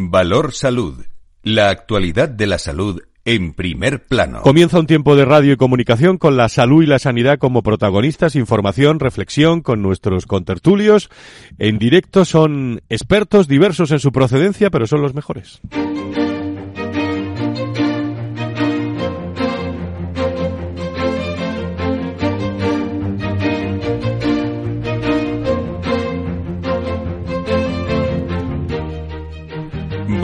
Valor Salud. La actualidad de la salud en primer plano. Comienza un tiempo de radio y comunicación con la salud y la sanidad como protagonistas, información, reflexión con nuestros contertulios. En directo son expertos diversos en su procedencia, pero son los mejores.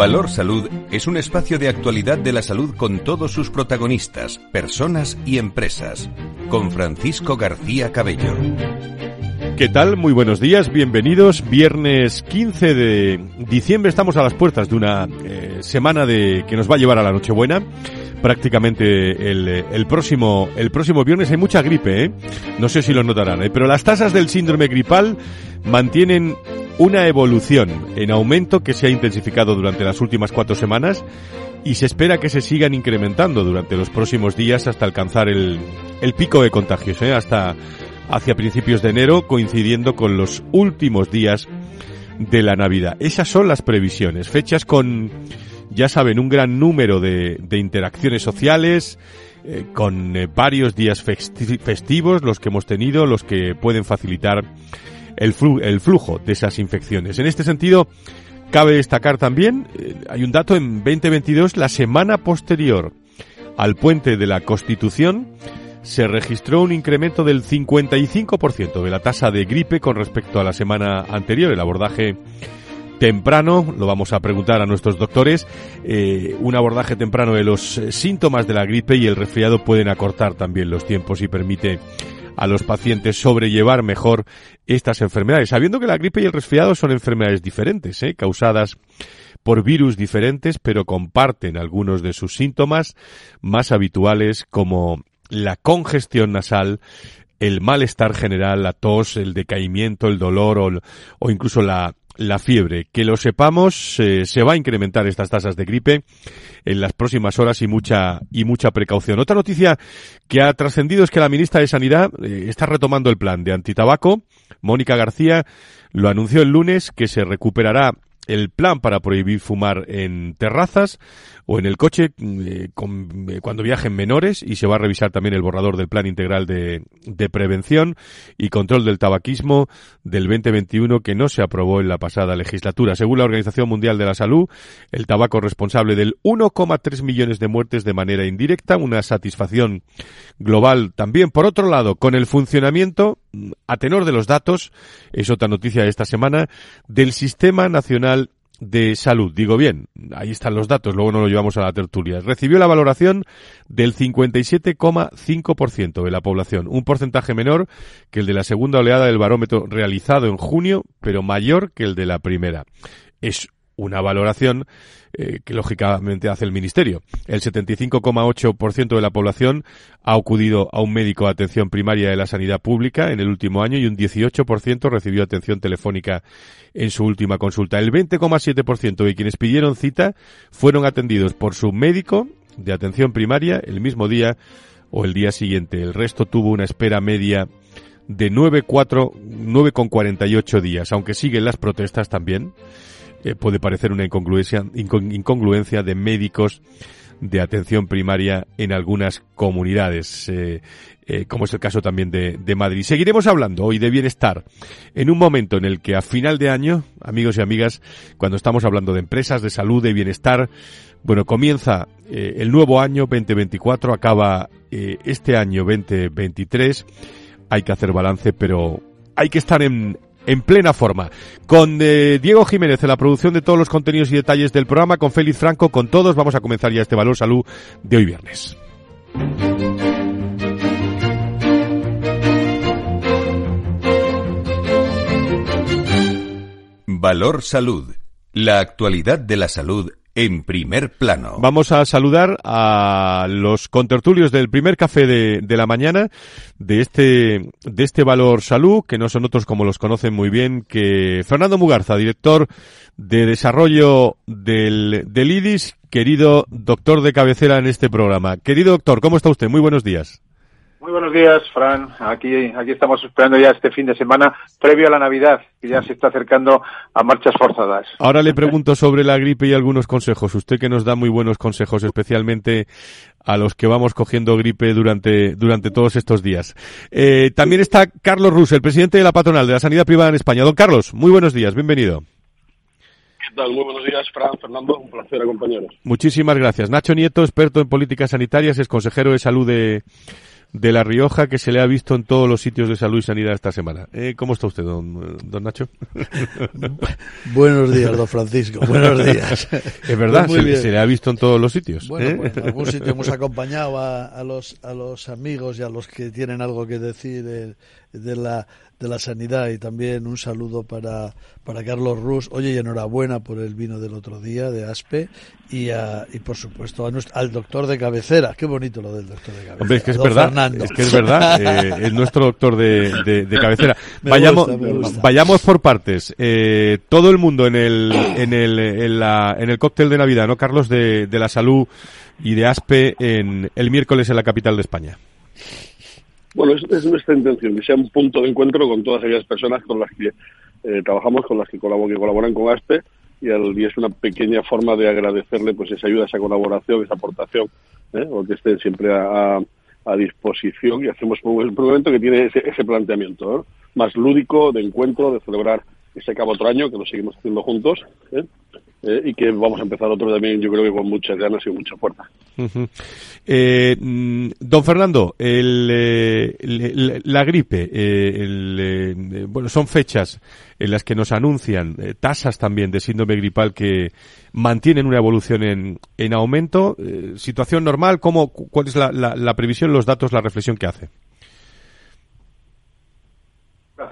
Valor Salud es un espacio de actualidad de la salud con todos sus protagonistas, personas y empresas. Con Francisco García Cabello. ¿Qué tal? Muy buenos días, bienvenidos. Viernes 15 de diciembre estamos a las puertas de una eh, semana de que nos va a llevar a la Nochebuena. Prácticamente el, próximo el próximo viernes hay mucha gripe, ¿eh? No sé si lo notarán, ¿eh? pero las tasas del síndrome gripal mantienen una evolución en aumento que se ha intensificado durante las últimas cuatro semanas y se espera que se sigan incrementando durante los próximos días hasta alcanzar el, el pico de contagios, ¿eh? hasta hacia principios de enero, coincidiendo con los últimos días de la Navidad. Esas son las previsiones, fechas con, ya saben, un gran número de, de interacciones sociales, eh, con eh, varios días festivos, los que hemos tenido, los que pueden facilitar el, el flujo de esas infecciones. En este sentido, cabe destacar también, eh, hay un dato en 2022, la semana posterior al puente de la Constitución, se registró un incremento del 55% de la tasa de gripe con respecto a la semana anterior. El abordaje temprano, lo vamos a preguntar a nuestros doctores, eh, un abordaje temprano de los eh, síntomas de la gripe y el resfriado pueden acortar también los tiempos y permite a los pacientes sobrellevar mejor estas enfermedades, sabiendo que la gripe y el resfriado son enfermedades diferentes, ¿eh? causadas por virus diferentes, pero comparten algunos de sus síntomas más habituales como la congestión nasal, el malestar general, la tos, el decaimiento, el dolor o, o incluso la la fiebre. Que lo sepamos, eh, se va a incrementar estas tasas de gripe en las próximas horas y mucha y mucha precaución. Otra noticia que ha trascendido es que la ministra de Sanidad eh, está retomando el plan de antitabaco. Mónica García lo anunció el lunes que se recuperará el plan para prohibir fumar en terrazas o en el coche eh, con, eh, cuando viajen menores y se va a revisar también el borrador del plan integral de, de, prevención y control del tabaquismo del 2021 que no se aprobó en la pasada legislatura. Según la Organización Mundial de la Salud, el tabaco es responsable del 1,3 millones de muertes de manera indirecta, una satisfacción global también. Por otro lado, con el funcionamiento a tenor de los datos, es otra noticia de esta semana, del Sistema Nacional de Salud. Digo bien, ahí están los datos, luego no lo llevamos a la tertulia. Recibió la valoración del 57,5% de la población, un porcentaje menor que el de la segunda oleada del barómetro realizado en junio, pero mayor que el de la primera. Es una valoración eh, que lógicamente hace el Ministerio. El 75,8% de la población ha acudido a un médico de atención primaria de la sanidad pública en el último año y un 18% recibió atención telefónica en su última consulta. El 20,7% de quienes pidieron cita fueron atendidos por su médico de atención primaria el mismo día o el día siguiente. El resto tuvo una espera media de 9,48 días, aunque siguen las protestas también eh, puede parecer una incongruencia, de médicos de atención primaria en algunas comunidades, eh, eh, como es el caso también de, de, Madrid. Seguiremos hablando hoy de bienestar en un momento en el que a final de año, amigos y amigas, cuando estamos hablando de empresas, de salud, de bienestar, bueno, comienza el nuevo año 2024, acaba este año 2023, hay que hacer balance, pero hay que estar en, en plena forma. Con eh, Diego Jiménez en la producción de todos los contenidos y detalles del programa, con Félix Franco, con todos, vamos a comenzar ya este Valor Salud de hoy viernes. Valor Salud. La actualidad de la salud en primer plano. Vamos a saludar a los contertulios del primer café de, de, la mañana de este, de este Valor Salud, que no son otros como los conocen muy bien, que Fernando Mugarza, director de desarrollo del, del IDIS, querido doctor de cabecera en este programa. Querido doctor, ¿cómo está usted? Muy buenos días. Muy buenos días, Fran. Aquí, aquí estamos esperando ya este fin de semana previo a la Navidad, que ya se está acercando a marchas forzadas. Ahora le pregunto sobre la gripe y algunos consejos. Usted que nos da muy buenos consejos, especialmente a los que vamos cogiendo gripe durante, durante todos estos días. Eh, también está Carlos Rus, el presidente de la patronal de la sanidad privada en España. Don Carlos, muy buenos días, bienvenido. ¿Qué tal? Muy buenos días, Fran, Fernando. Un placer, compañeros. Muchísimas gracias. Nacho Nieto, experto en políticas sanitarias, es consejero de salud de, de La Rioja que se le ha visto en todos los sitios de salud y sanidad esta semana. Eh, ¿Cómo está usted, don, don Nacho? Buenos días, don Francisco. Buenos días. Es verdad, Pues se, le ha visto en todos los sitios. Bueno, ¿eh? pues en algún sitio hemos acompañado a, a los, a los amigos y a los que tienen algo que decir de, de la, de la sanidad y también un saludo para, para Carlos Rus. Oye, y enhorabuena por el vino del otro día de Aspe y, a- y por supuesto a nuestro- al doctor de cabecera. Qué bonito lo del doctor de cabecera. Hombre, es que es don verdad, Fernando. es que es verdad, eh, es nuestro doctor de, de- de cabecera. Me vayamos, gusta, me gusta. vayamos por partes. Eh, todo el mundo en el, en el, en la, en el cóctel de Navidad, ¿no, Carlos? De, de la salud y de ASPE en el miércoles en la capital de España. Bueno, es, es nuestra intención que sea un punto de encuentro con todas aquellas personas con las que eh, trabajamos, con las que, colabo- que colaboran con ASPE y, al- es una pequeña forma de agradecerle pues esa ayuda, esa colaboración, esa aportación, ¿eh? o que estén siempre a, a- disposición y hacemos un, un evento que tiene ese, ese planteamiento más lúdico, de encuentro, de celebrar ese cabo otro año, que lo seguimos haciendo juntos, ¿eh? Eh, y que vamos a empezar otro también, yo creo que con muchas ganas y mucha fuerza. Eh, mm, don Fernando, el, eh, el- la gripe, el, bueno, son fechas en las que nos anuncian tasas también de síndrome gripal que mantienen una evolución en, en aumento. Situación normal, ¿cómo, cu- ¿cuál es la, la- la previsión, los datos, la reflexión que hace?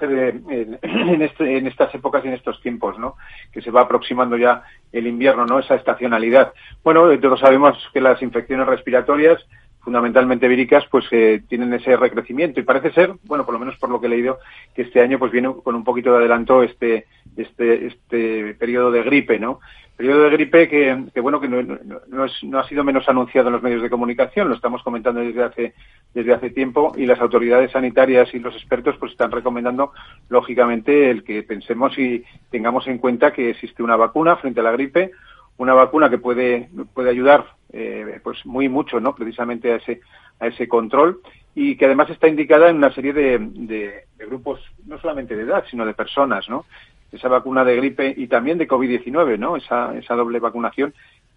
Eh, en, en este- en estas épocas y en estos tiempos, ¿no? Que se va aproximando ya el invierno, ¿no? Esa estacionalidad. Bueno, todos sabemos que las infecciones respiratorias, fundamentalmente víricas, pues eh, tienen ese recrecimiento y parece ser, bueno, por lo menos por lo que he leído, que este año pues viene con un poquito de adelanto este este este periodo de gripe, ¿no? Periodo de gripe que, que bueno, que no, no- es- no ha sido menos anunciado en los medios de comunicación, lo estamos comentando desde hace desde hace tiempo y las autoridades sanitarias y los expertos pues están recomendando lógicamente el que pensemos y tengamos en cuenta que existe una vacuna frente a la gripe, una vacuna que puede puede ayudar eh, pues muy mucho, ¿no? Precisamente a ese a ese control y que además está indicada en una serie de, de- de grupos no solamente de edad, sino de personas, ¿no? Esa vacuna de gripe y también de COVID-19, ¿no? Esa, esa doble vacunación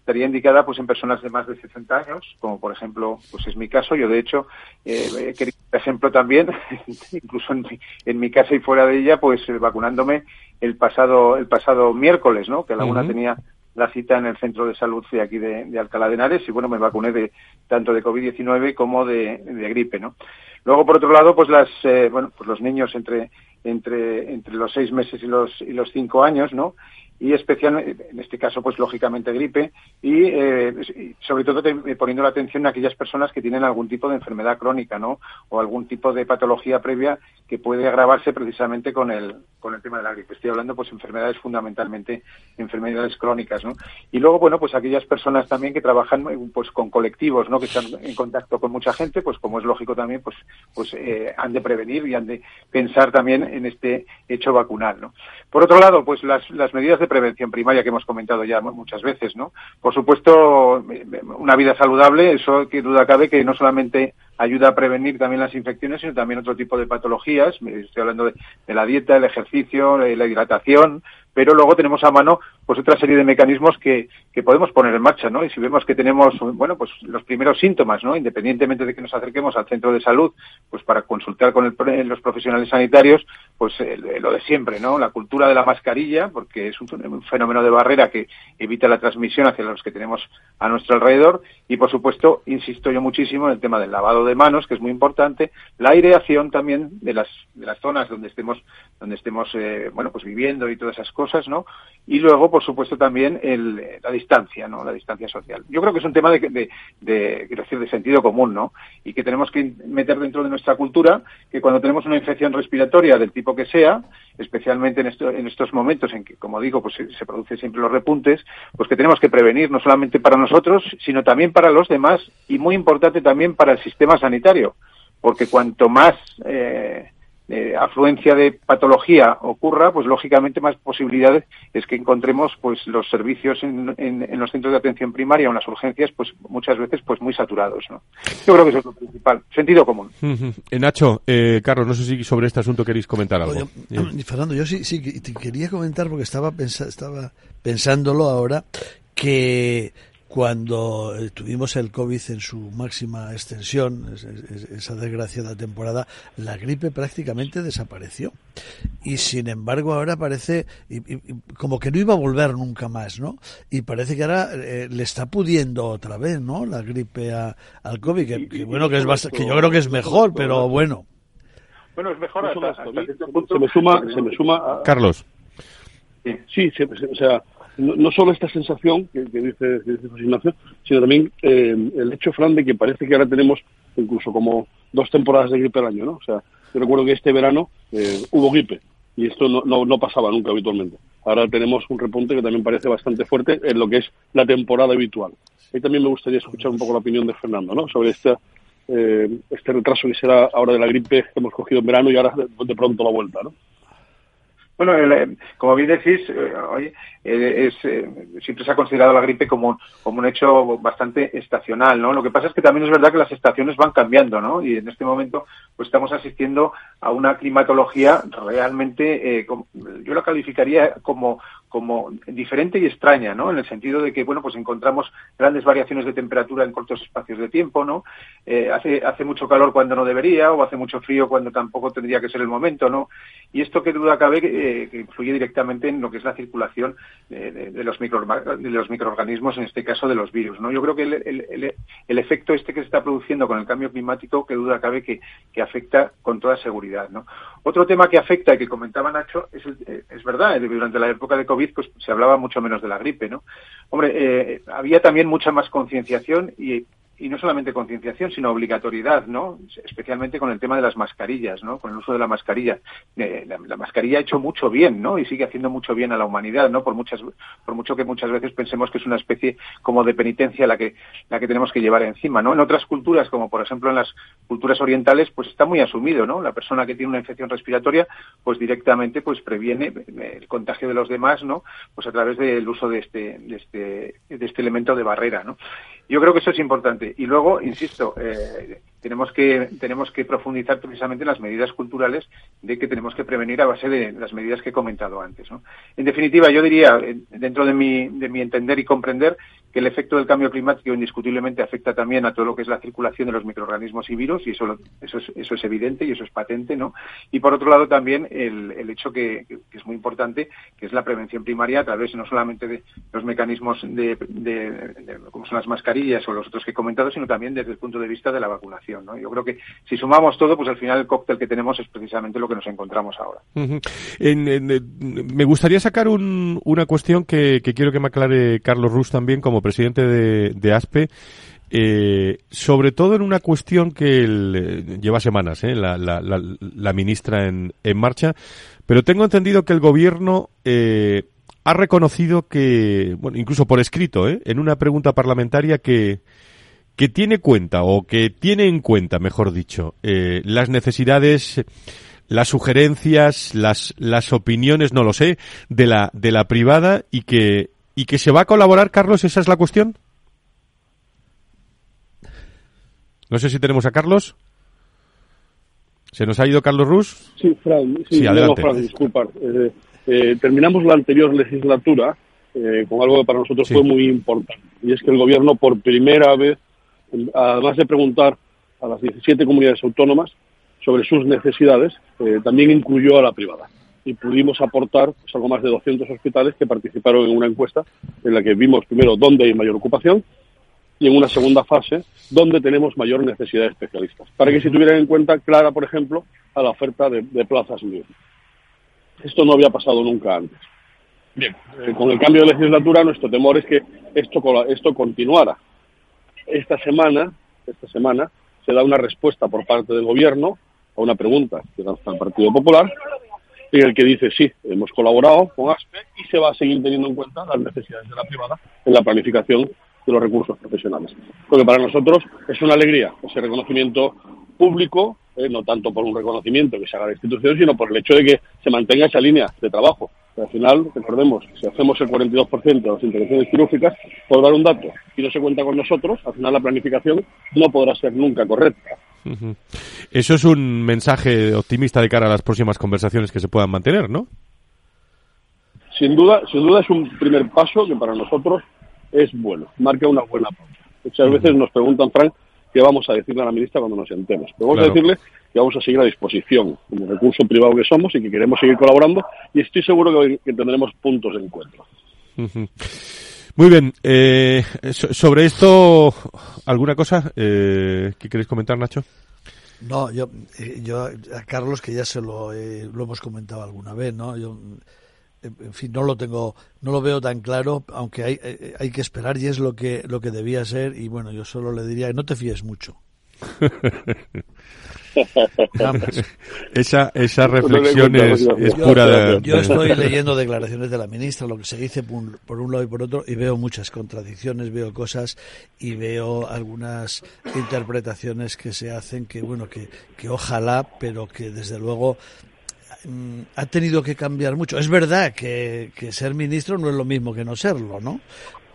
estaría indicada pues en personas de más de 60 años, como por ejemplo, pues es mi caso. Yo de hecho eh, he querido dar ejemplo también, incluso en mi, en mi casa y fuera de ella, pues eh, vacunándome el pasado el pasado miércoles, ¿no? Que la una tenía la cita en el centro de salud de aquí de, de Alcalá de Henares y bueno me vacuné de tanto de COVID-19 como de, de gripe, ¿no? Luego por otro lado pues las eh, bueno pues los niños entre entre entre los seis meses y los y los cinco años, ¿no? Y especialmente, en este caso, pues lógicamente gripe, y eh, sobre todo te- poniendo la atención en aquellas personas que tienen algún tipo de enfermedad crónica, ¿no? O algún tipo de patología previa que puede agravarse precisamente con el, con el tema de la gripe. Estoy hablando, pues, enfermedades fundamentalmente, enfermedades crónicas, ¿no? Y luego, bueno, pues aquellas personas también que trabajan, eh, pues, con colectivos, ¿no? Que están en contacto con mucha gente, pues, como es lógico también, pues, pues, eh, han de prevenir y han de pensar también en este hecho vacunal, ¿no? Por otro lado, pues las, las medidas de prevención primaria que hemos comentado ya mu- muchas veces, ¿no? Por supuesto, una vida saludable, eso que duda cabe que no solamente ayuda a prevenir también las infecciones, sino también otro tipo de patologías. Estoy hablando de, la dieta, el ejercicio, eh, la hidratación, pero luego tenemos a mano pues otra serie de mecanismos que, que podemos poner en marcha, ¿no? Y si vemos que tenemos, bueno, pues los primeros síntomas, ¿no? Independientemente de que nos acerquemos al centro de salud, pues para consultar con el pro- los profesionales sanitarios, pues eh, lo de siempre, ¿no? La cultura de la mascarilla, porque es un fenómeno de barrera que evita la transmisión hacia los que tenemos a nuestro alrededor y, por supuesto, insisto yo muchísimo en el tema del lavado de manos, que es muy importante, la aireación también de las, de las zonas donde estemos, donde estemos, eh, bueno, pues viviendo y todas esas cosas, ¿no? Y luego, por supuesto, también el, la distancia, ¿no? La distancia social. Yo creo que es un tema de, de, de, decir, de sentido común, ¿no? Y que tenemos que meter dentro de nuestra cultura que cuando tenemos una infección respiratoria del tipo que sea, especialmente en, esto, en estos momentos en que, como digo, pues se, se producen siempre los repuntes, pues que tenemos que prevenir no solamente para nosotros, sino también para los demás y muy importante también para el sistema sanitario porque cuanto más eh, afluencia de patología ocurra, pues lógicamente más posibilidades es que encontremos pues los servicios en, en, los centros de atención primaria o en las urgencias, pues muchas veces pues muy saturados. ¿no? Yo creo que eso es lo principal, sentido común. Eh, Nacho, eh, Carlos, no sé si sobre este asunto queréis comentar algo. Fernando, yo sí, sí te quería comentar porque estaba, estaba pensándolo ahora que cuando eh, tuvimos el COVID en su máxima extensión, esa desgraciada temporada, la gripe prácticamente desapareció. Y sin embargo ahora parece como que no iba a volver nunca más, ¿no? Y parece que ahora eh, le está pudiendo otra vez, ¿no? La gripe al COVID, que, bueno, que, es que yo creo que es mejor, pero bueno. Bueno, es mejor hasta, Se me suma, se me suma Carlos. Sí, sí, o sea, no, solo esta sensación que, dice, José Ignacio, sino también eh, el hecho, Fran, de que parece que ahora tenemos incluso como dos temporadas de gripe al año, ¿no? O sea, yo recuerdo que este verano eh, hubo gripe y esto no, no, pasaba nunca habitualmente. Ahora tenemos un repunte que también parece bastante fuerte en lo que es la temporada habitual. Y también me gustaría escuchar un poco la opinión de Fernando, ¿no? Sobre este, eh, este retraso que será ahora de la gripe que hemos cogido en verano y ahora de pronto la vuelta, ¿no? Bueno, eh, como bien decís, eh, eh, es, siempre se ha considerado la gripe como, como un hecho bastante estacional, ¿no? Lo que pasa es que también es verdad que las estaciones van cambiando, ¿no? Y en este momento pues estamos asistiendo a una climatología realmente, yo la calificaría como, como diferente y extraña, ¿no? En el sentido de que, bueno, pues encontramos grandes variaciones de temperatura en cortos espacios de tiempo, ¿no? Eh, hace, mucho calor cuando no debería o hace mucho frío cuando tampoco tendría que ser el momento, ¿no? Y esto que duda cabe eh, que influye directamente en lo que es la circulación de, los micro, de los microorganismos, en este caso de los virus, ¿no? Yo creo que el, efecto este que se está produciendo con el cambio climático, que duda cabe que, afecta con toda seguridad, ¿no? Otro tema que afecta y que comentaba Nacho es, eh, es verdad, durante la época de COVID pues se hablaba mucho menos de la gripe, ¿no? Hombre, eh, había también mucha más concienciación y y no solamente concienciación, sino obligatoriedad, ¿no? Especialmente con el tema de las mascarillas, ¿no? Con el uso de la mascarilla. Eh, la, mascarilla ha hecho mucho bien, ¿no? Y sigue haciendo mucho bien a la humanidad, ¿no? Por muchas, por mucho que muchas veces pensemos que es una especie como de penitencia la que, la que tenemos que llevar encima, ¿no? En otras culturas, como por ejemplo en las culturas orientales, pues está muy asumido, ¿no? La persona que tiene una infección respiratoria, pues directamente, pues previene el contagio de los demás, ¿no? Pues a través del uso de este, de este, de este elemento de barrera, ¿no? Yo creo que eso es importante. Y luego, insisto, eh, tenemos que tenemos que profundizar precisamente en las medidas culturales de que tenemos que prevenir a base de las medidas que he comentado antes. En definitiva, yo diría, dentro de mi, de mi entender y comprender, que el efecto del cambio climático indiscutiblemente afecta también a todo lo que es la circulación de los microorganismos y virus, y eso, eso, es, evidente y eso es patente, ¿no? Y por otro lado también el, el hecho que, que, es muy importante, que es la prevención primaria a través no solamente de los mecanismos de, de como son las mascarillas o los otros que he comentado, sino también desde el punto de vista de la vacunación. Yo creo que si sumamos todo, pues al final el cóctel que tenemos es precisamente lo que nos encontramos ahora. me gustaría sacar una cuestión que, quiero que me aclare Carlos Rus también como presidente de, ASPE. Eh, sobre todo en una cuestión que eh, lleva semanas ¿eh? la, ministra en, marcha, pero tengo entendido que el gobierno ha reconocido que, bueno, incluso por escrito, en una pregunta parlamentaria que que tiene cuenta o que tiene en cuenta, mejor dicho, eh, las necesidades, las sugerencias, las, las opiniones, no lo sé, de la, de la privada y que, y que se va a colaborar, Carlos, esa es la cuestión. No sé si tenemos a Carlos. ¿Se nos ha ido Carlos Rus? Sí, Fran, sí, adelante. disculpa. Eh, eh, terminamos la anterior legislatura con algo que para nosotros fue muy importante, y es que el Gobierno por primera vez además de preguntar a las 17 comunidades autónomas sobre sus necesidades, eh, también incluyó a la privada. Y pudimos aportar pues, algo más de 200 hospitales que participaron en una encuesta en la que vimos primero dónde hay mayor ocupación y en una segunda fase dónde tenemos mayor necesidad de especialistas. Para que se tuvieran en cuenta clara, por ejemplo, a la oferta de, plazas libres. Esto no había pasado nunca antes. Bien, eh, con el cambio de legislatura nuestro temor es que esto, esto continuara esta semana, esta semana se da una respuesta por parte del gobierno a una pregunta que lanza el Partido Popular en el que dice sí, hemos colaborado con ASPE y se va a seguir teniendo en cuenta las necesidades de la privada en la planificación de los recursos profesionales. Porque para nosotros es una alegría ese reconocimiento público, eh, no tanto por un reconocimiento que se haga a la institución, sino por el hecho de que se mantenga esa línea de trabajo. Al final, recordemos, si hacemos el 42% de las intervenciones quirúrgicas, por dar un dato, y no se cuenta con nosotros, al final la planificación no podrá ser nunca correcta. Eso es un mensaje optimista de cara a las próximas conversaciones que se puedan mantener, ¿no? Sin duda, sin duda es un primer paso que para nosotros es bueno, marca una buena. Muchas veces nos preguntan, Frank, qué vamos a decirle a la ministra cuando nos sentemos. Pero vamos a decirle que vamos a seguir a disposición como recurso privado que somos y que queremos seguir colaborando y estoy seguro que, tendremos puntos de encuentro. Muy bien. Eh, sobre esto, ¿alguna cosa eh, que queréis comentar, Nacho? No, yo, eh, yo a Carlos, que ya se lo, lo hemos comentado alguna vez, ¿no? Yo en fin, no lo tengo, no lo veo tan claro, aunque hay, eh, hay que esperar y es lo que, lo que debía ser. Y bueno, yo solo le diría, no te fíes mucho. esa, esa reflexión es, pura de... Yo estoy leyendo declaraciones de la ministra, lo que se dice por un, lado y por otro, y veo muchas contradicciones, veo cosas y veo algunas interpretaciones que se hacen que, bueno, que, que ojalá, pero que desde luego Mm, ha tenido que cambiar mucho. Es verdad que, que, ser ministro no es lo mismo que no serlo, ¿no?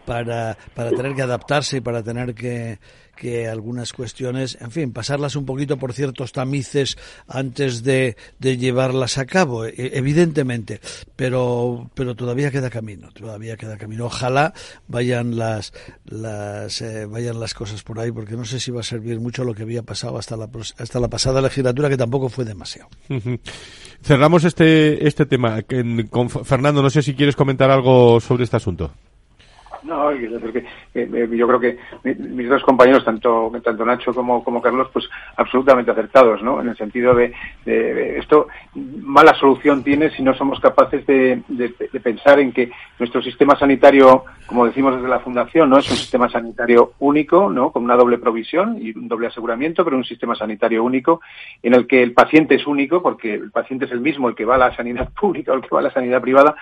Para, para tener que adaptarse y para tener que, que algunas cuestiones, en fin, pasarlas un poquito por ciertos tamices antes de, de llevarlas a cabo, e, evidentemente, pero, pero todavía queda camino, todavía queda camino. Ojalá vayan las, las, eh, vayan las cosas por ahí, porque no sé si va a servir mucho lo que había pasado hasta la, hasta la pasada legislatura, que tampoco fue demasiado. Cerramos este, este tema. Fernando, no sé si quieres comentar algo sobre este asunto. No, yo creo que mis dos compañeros, tanto, tanto Nacho como, Carlos, pues absolutamente acertados, ¿no? En el sentido de, esto, mala solución tiene si no somos capaces de, pensar en que nuestro sistema sanitario, como decimos desde la Fundación, no es un sistema sanitario único, ¿no? Con una doble provisión y un doble aseguramiento, pero un sistema sanitario único en el que el paciente es único, porque el paciente es el mismo el que va a la sanidad pública o el que va a la sanidad privada,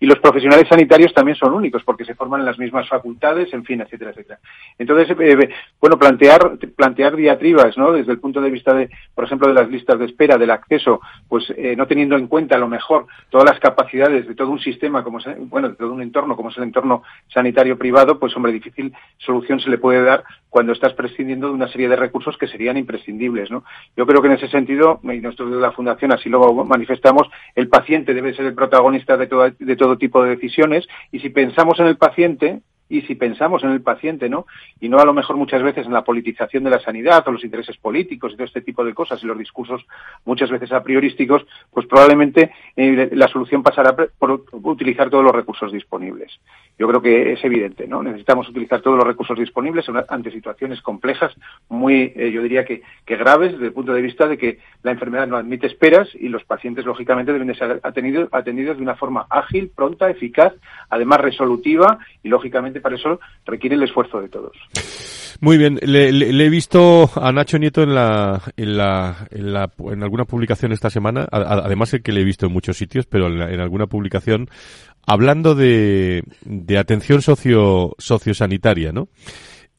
y los profesionales sanitarios también son únicos porque se forman en las mismas facultades, en fin, etcétera, etcétera. Entonces, eh, eh, bueno, plantear, plantear diatribas, ¿no? Desde el punto de vista de, por ejemplo, de las listas de espera, del acceso, pues eh, no teniendo en cuenta a lo mejor todas las capacidades de todo un sistema, como bueno, de todo un entorno, como es el entorno sanitario privado, pues hombre, difícil solución se le puede dar cuando estás prescindiendo de una serie de recursos que serían imprescindibles, ¿no? Yo creo que en ese sentido, y nosotros desde la Fundación así lo manifestamos, el paciente debe ser el protagonista de todo, de todo tipo de decisiones y si pensamos en el paciente, y si pensamos en el paciente, ¿no? Y no a lo mejor muchas veces en la politización de la sanidad o los intereses políticos y todo este tipo de cosas y los discursos muchas veces a priorísticos, pues probablemente eh, la solución pasará por utilizar todos los recursos disponibles. Yo creo que es evidente, ¿no? Necesitamos utilizar todos los recursos disponibles ante situaciones complejas, muy, eh, yo diría que, graves desde el punto de vista de que la enfermedad no admite esperas y los pacientes, lógicamente, deben de ser atendidos, de una forma ágil, pronta, eficaz, además resolutiva y, lógicamente, para eso requiere el esfuerzo de todos. Muy bien, le, he visto a Nacho Nieto en la, en la, en, la, en alguna publicación esta semana, además el que le he visto en muchos sitios, pero en, alguna publicación hablando de, de atención socio, sociosanitaria, ¿no?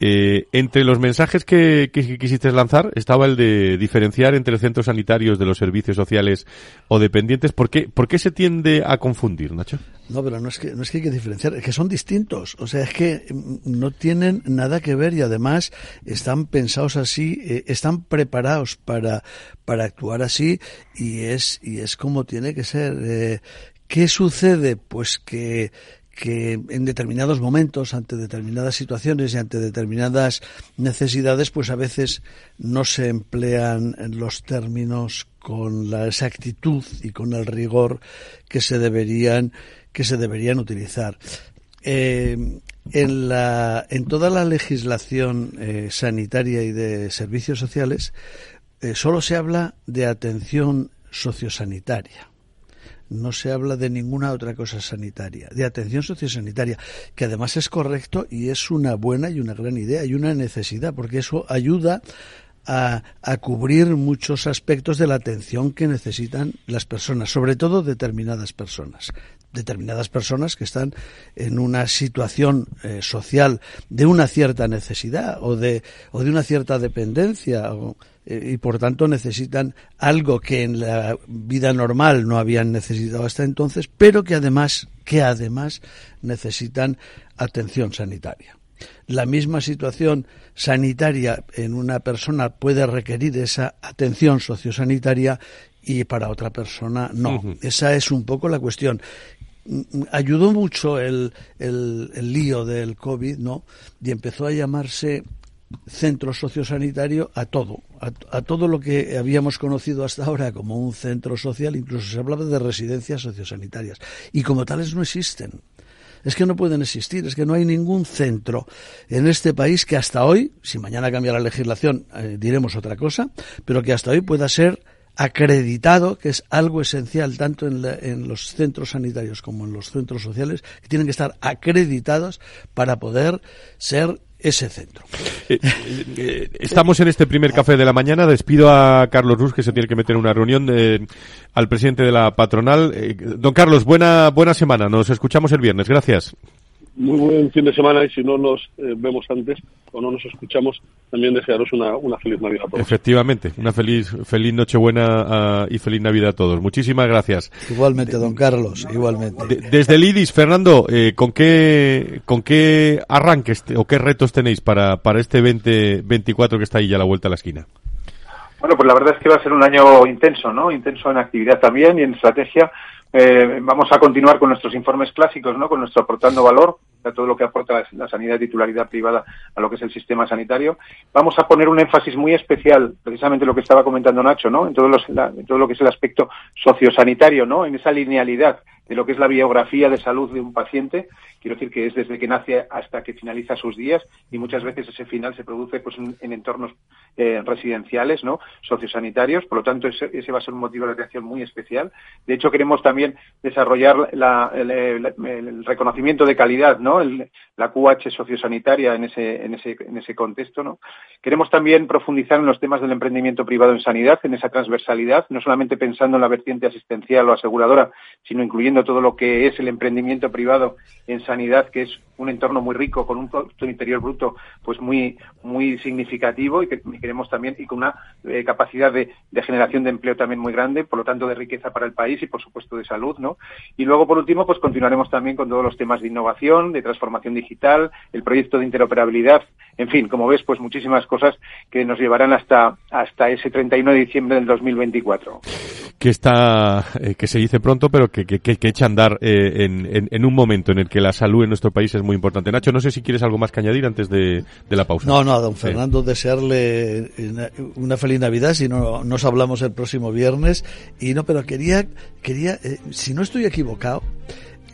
Eh, entre los mensajes que, quisiste lanzar estaba el de diferenciar entre centros sanitarios de los servicios sociales o dependientes. ¿Por qué, ¿Por qué se tiende a confundir, Nacho? No, pero no es, que, no es que hay que diferenciar, es que son distintos. O sea, es que mm, no tienen nada que ver y además están pensados así, eh, están preparados para, para actuar así y es, y es como tiene que ser. Eh, ¿Qué sucede? Pues que en determinados momentos, ante determinadas situaciones y ante determinadas necesidades, pues a veces no se emplean los términos con la exactitud y con el rigor que se deberían que se deberían utilizar. Eh, en toda la legislación eh, sanitaria y de servicios sociales eh, solo se habla de atención sociosanitaria no se habla de ninguna otra cosa sanitaria, de atención sociosanitaria, que además es correcto y es una buena y una gran idea y una necesidad, porque eso ayuda a, a, cubrir muchos aspectos de la atención que necesitan las personas, sobre todo determinadas personas determinadas personas que están en una situación eh, social de una cierta necesidad o de, o de una cierta dependencia eh, y por tanto necesitan algo que en la vida normal no habían necesitado hasta entonces, pero que además, que además necesitan atención sanitaria. La misma situación sanitaria en una persona puede requerir esa atención sociosanitaria y para otra persona no. Esa es un poco la cuestión ayudó mucho el, el, lío del COVID, ¿no? Y empezó a llamarse centro sociosanitario a todo, a, todo lo que habíamos conocido hasta ahora como un centro social, incluso se hablaba de residencias sociosanitarias. Y como tales no existen. Es que no pueden existir, es que no hay ningún centro en este país que hasta hoy, si mañana cambia la legislación, eh, diremos otra cosa, pero que hasta hoy pueda ser acreditado, que es algo esencial tanto en, los centros sanitarios como en los centros sociales, que tienen que estar acreditados para poder ser ese centro. Eh, eh, estamos en este primer café de la mañana. Despido a Carlos Ruz, que se tiene que meter en una reunión, eh, al presidente de la patronal. don Carlos, buena, buena semana. Nos escuchamos el viernes. Gracias muy buen fin de semana y si no nos eh, vemos antes o no nos escuchamos, también desearos una, una feliz Navidad a todos. Efectivamente, una feliz, feliz Nochebuena uh, y feliz Navidad a todos. Muchísimas gracias. Igualmente, don Carlos, igualmente. desde el IDIS, Fernando, eh, ¿con qué, con qué arranques o qué retos tenéis para, para este 2024 que está ahí ya a la vuelta a la esquina? Bueno, pues la verdad es que va a ser un año intenso, ¿no? Intenso en actividad también y en estrategia eh, vamos a continuar con nuestros informes clásicos, ¿no? Con nuestro aportando valor, a todo lo que aporta la, sanidad de titularidad privada a lo que es el sistema sanitario. Vamos a poner un énfasis muy especial, precisamente lo que estaba comentando Nacho, ¿no? En todo, en todo lo que es el aspecto sociosanitario, ¿no? En esa linealidad de lo que es la biografía de salud de un paciente. Quiero decir que es desde que nace hasta que finaliza sus días y muchas veces ese final se produce pues en, entornos eh, residenciales, ¿no? Sociosanitarios. Por lo tanto, ese, va a ser un motivo de atención muy especial. De hecho, queremos también desarrollar la, el, reconocimiento de calidad, ¿no? la QH sociosanitaria en ese, en ese, en ese contexto, ¿no? Queremos también profundizar en los temas del emprendimiento privado en sanidad, en esa transversalidad, no solamente pensando en la vertiente asistencial o aseguradora, sino incluyendo todo lo que es el emprendimiento privado en sanidad, que es un entorno muy rico, con un Producto Interior Bruto pues muy, muy significativo y que queremos también, y con una eh, capacidad de, generación de empleo también muy grande, por lo tanto de riqueza para el país y por supuesto de salud, ¿no? Y luego, por último, pues continuaremos también con todos los temas de innovación, de transformación digital, el proyecto de interoperabilidad, en fin, como ves, pues muchísimas cosas que nos llevarán hasta, hasta ese 31 de diciembre del 2024. Que está, eh, que se dice pronto, pero que, echa a andar eh, en, en, un momento en el que la salud en nuestro país es muy importante. Nacho, no sé si quieres algo más que añadir antes de, la pausa. No, no, a don Fernando desearle una feliz Navidad, si no nos hablamos el próximo viernes. Y no, pero quería, quería, eh, si no estoy equivocado,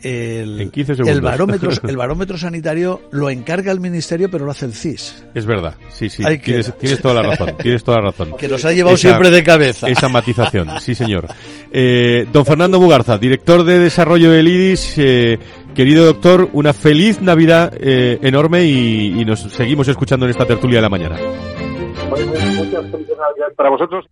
el, el, barómetro, el barómetro sanitario lo encarga el ministerio, pero lo hace el CIS. Es verdad, sí, sí. tienes, toda la razón. Tienes toda la razón. Que nos ha llevado siempre de cabeza. Esa matización, sí, señor. Eh, don Fernando Mugarza, director de desarrollo del IDIS. Eh, querido doctor, una feliz Navidad eh, enorme y, y, nos seguimos escuchando en esta tertulia de la mañana. Muchas para vosotros.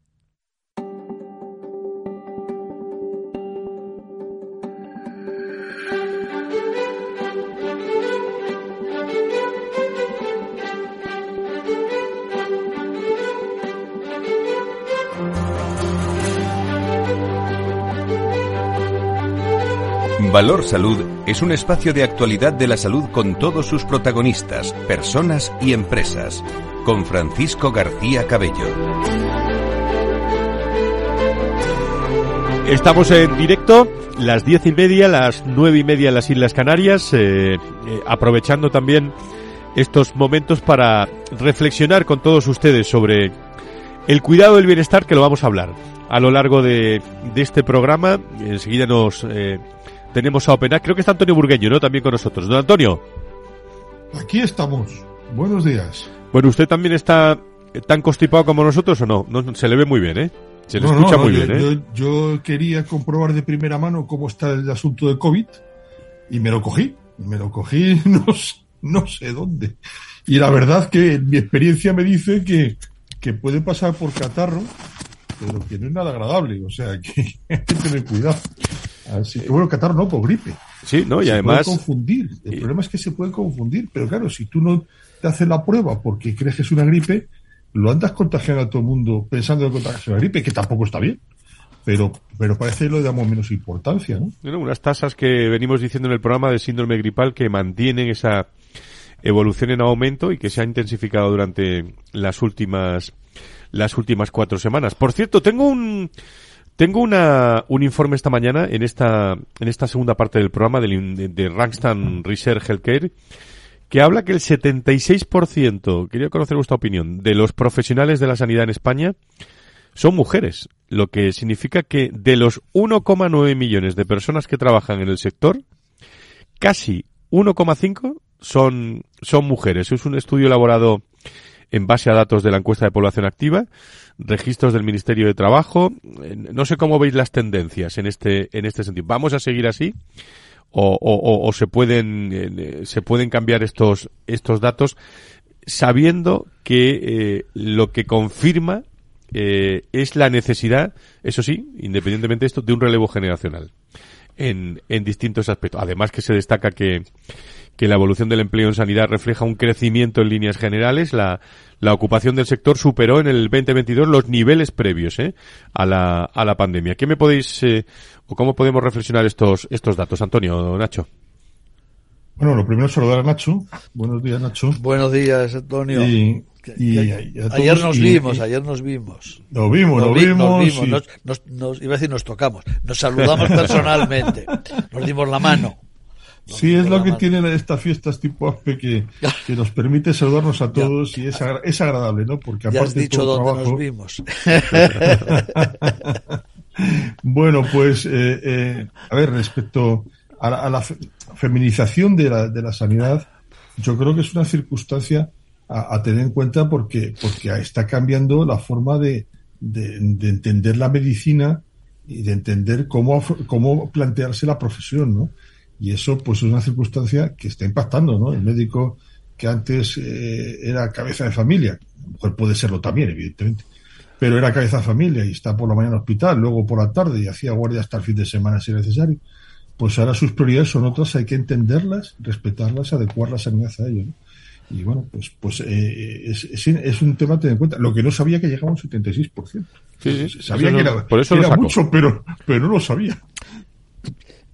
Valor Salud es un espacio de actualidad de la salud con todos sus protagonistas, personas y empresas. Con Francisco García Cabello. Estamos en directo, las diez y media, las nueve y media en las Islas Canarias, eh, eh, aprovechando también estos momentos para reflexionar con todos ustedes sobre el cuidado del bienestar que lo vamos a hablar a lo largo de, este programa. Enseguida nos eh, tenemos a Openac. Creo que está Antonio Burgueño, ¿no? También con nosotros. Don Antonio. Aquí estamos. Buenos días. Bueno, ¿usted también está tan constipado como nosotros o no? no se le ve muy bien, ¿eh? Se le escucha muy bien, ¿eh? Yo, quería comprobar de primera mano cómo está el asunto de COVID y me lo cogí. Me lo cogí no, no sé dónde. Y la verdad que mi experiencia me dice que, que puede pasar por catarro, pero que no es nada agradable, o sea, que hay que tener cuidado. Así que bueno, catarro no, por gripe. Sí, ¿no? Y se además... puede confundir. El problema es que se puede confundir, pero claro, si tú no te haces la prueba porque crees que es una gripe, lo andas contagiando a todo el mundo pensando que contagias una gripe, que tampoco está bien. Pero, pero parece que lo damos menos importancia, ¿no? Bueno, unas tasas que venimos diciendo en el programa de síndrome gripal que mantienen esa evolución en aumento y que se ha intensificado durante las últimas las últimas cuatro semanas. Por cierto, tengo un tengo una, un informe esta mañana en esta en esta segunda parte del programa del, de Rangstan Research Healthcare que habla que el 76%, quería conocer vuestra opinión, de los profesionales de la sanidad en España son mujeres, lo que significa que de los 1,9 millones de personas que trabajan en el sector, casi 1,5 son, son mujeres. Es un estudio elaborado en base a datos de la encuesta de población activa, registros del Ministerio de Trabajo. No sé cómo veis las tendencias en este, en este sentido. ¿Vamos a seguir así? O, o, o se pueden, eh, se pueden cambiar estos, estos datos sabiendo que eh, lo que confirma eh, es la necesidad, eso sí, independientemente de esto, de un relevo generacional en, en distintos aspectos. Además que se destaca que, que la evolución del empleo en sanidad refleja un crecimiento en líneas generales. La, la ocupación del sector superó en el 2022 los niveles previos ¿eh? a, la, a la pandemia. ¿Qué me podéis eh, o cómo podemos reflexionar estos, estos datos, Antonio, Nacho? Bueno, lo primero es saludar a Nacho. Buenos días, Nacho. Buenos días, Antonio. Y, y, y, y a ayer nos y- vimos, y- ayer nos vimos. Nos vimos, nos, vi- vimos. vimos, y- nos, nos- nos- iba a decir nos tocamos, nos saludamos personalmente, nos dimos la mano. Sí, es lo que tienen estas fiestas tipo ASPE que, que nos permite saludarnos a todos y es, agra- es agradable, ¿no? Porque Ya aparte has de dicho todo dónde trabajo, nos vimos. Bueno, pues, eh, eh, a ver, respecto a la, a la fe- feminización de la, de la sanidad, yo creo que es una circunstancia a, a tener en cuenta porque, porque está cambiando la forma de, de, de entender la medicina y de entender cómo, cómo plantearse la profesión, ¿no? Y eso, pues, es una circunstancia que está impactando, ¿no? El médico que antes eh, era cabeza de familia, a lo mejor puede serlo también, evidentemente, pero era cabeza de familia y está por la mañana en el hospital, luego por la tarde y hacía guardia hasta el fin de semana si necesario, pues ahora sus prioridades son otras, hay que entenderlas, respetarlas, adecuar la sanidad a ello. ¿no? Y bueno, pues, pues eh, es, es, es un tema a tener en cuenta. Lo que no sabía que llegaba a un 76%. Sí, sí. Sabía Eso que era, por eso era mucho, pero, pero no lo sabía.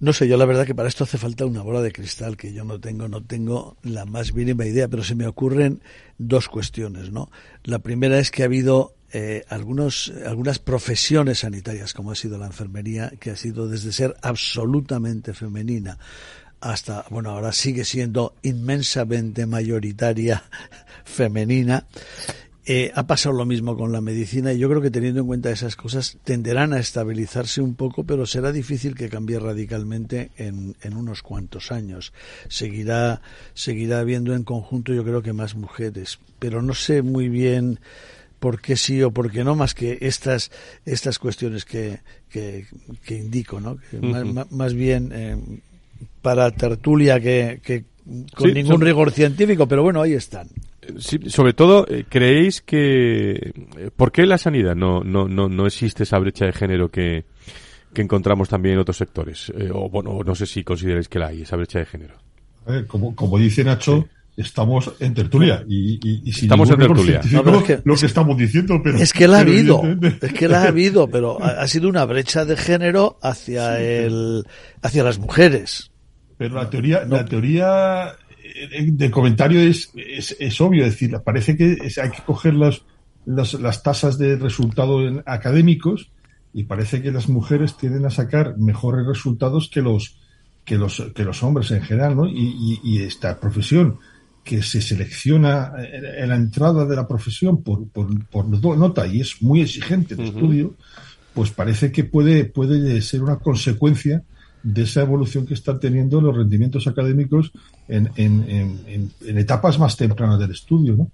No sé, yo la verdad que para esto hace falta una bola de cristal que yo no tengo, no tengo la más mínima idea, pero se me ocurren dos cuestiones, ¿no? La primera es que ha habido eh, algunos, algunas profesiones sanitarias, como ha sido la enfermería, que ha sido desde ser absolutamente femenina hasta, bueno, ahora sigue siendo inmensamente mayoritaria femenina. Eh, ha pasado lo mismo con la medicina y yo creo que teniendo en cuenta esas cosas tenderán a estabilizarse un poco, pero será difícil que cambie radicalmente en, en unos cuantos años. Seguirá, seguirá habiendo en conjunto yo creo que más mujeres, pero no sé muy bien por qué sí o por qué no, más que estas, estas cuestiones que, que, que indico, ¿no? Que más, Ujú. más- más bien eh, para tertulia que, que con Sí, ningún son- rigor científico, pero bueno, ahí están. Sí, sobre todo, eh, ¿creéis que... eh, ¿Por qué en la sanidad no, no, no, no existe esa brecha de género que, que encontramos también en otros sectores? Eh, o bueno, no sé si consideráis que la hay, esa brecha de género. A ver, como, como dice Nacho, estamos en tertulia. Y, y, y sin Estamos en tertulia. científico, No, pero es que- lo que estamos diciendo, pero. Es que la ha habido, es que la ha habido, pero ha, ha sido una brecha de género hacia el, hacia las mujeres. Pero la teoría, No. la teoría eh, de comentario es, es, es obvio, es decir, parece que hay que coger las, las, las tasas de resultado en- académicos y parece que las mujeres tienden a sacar mejores resultados que los que los que los hombres en general, ¿no? Y, y, y esta profesión que se selecciona en la entrada de la profesión por, por, por no- nota y es muy exigente el Ujú. estudio, pues parece que puede, puede ser una consecuencia de esa evolución que están teniendo los rendimientos académicos en, en, en, en- etapas más tempranas del estudio, ¿no?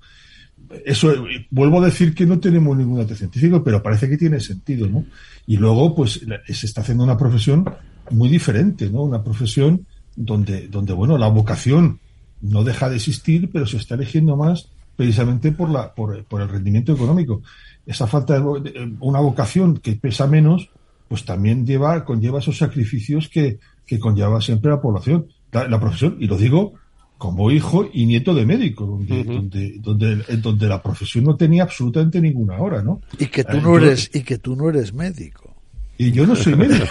Eso, vuelvo a decir que no tenemos ningún dato científico, pero parece que tiene sentido, ¿no? Y luego, pues, se está haciendo una profesión muy diferente, ¿no? Una profesión donde, donde, bueno, la vocación no deja de existir, pero se está eligiendo más precisamente por, la, por, por el rendimiento económico. Esa falta de una vocación que pesa menos, pues también lleva, conlleva esos sacrificios que, que conlleva siempre la población, la, profesión. Y lo digo como hijo y nieto de médico, donde, donde, donde, donde, la profesión no tenía absolutamente ninguna hora, ¿no? Y que tú no eres, y que tú no eres médico. Y yo no soy médico.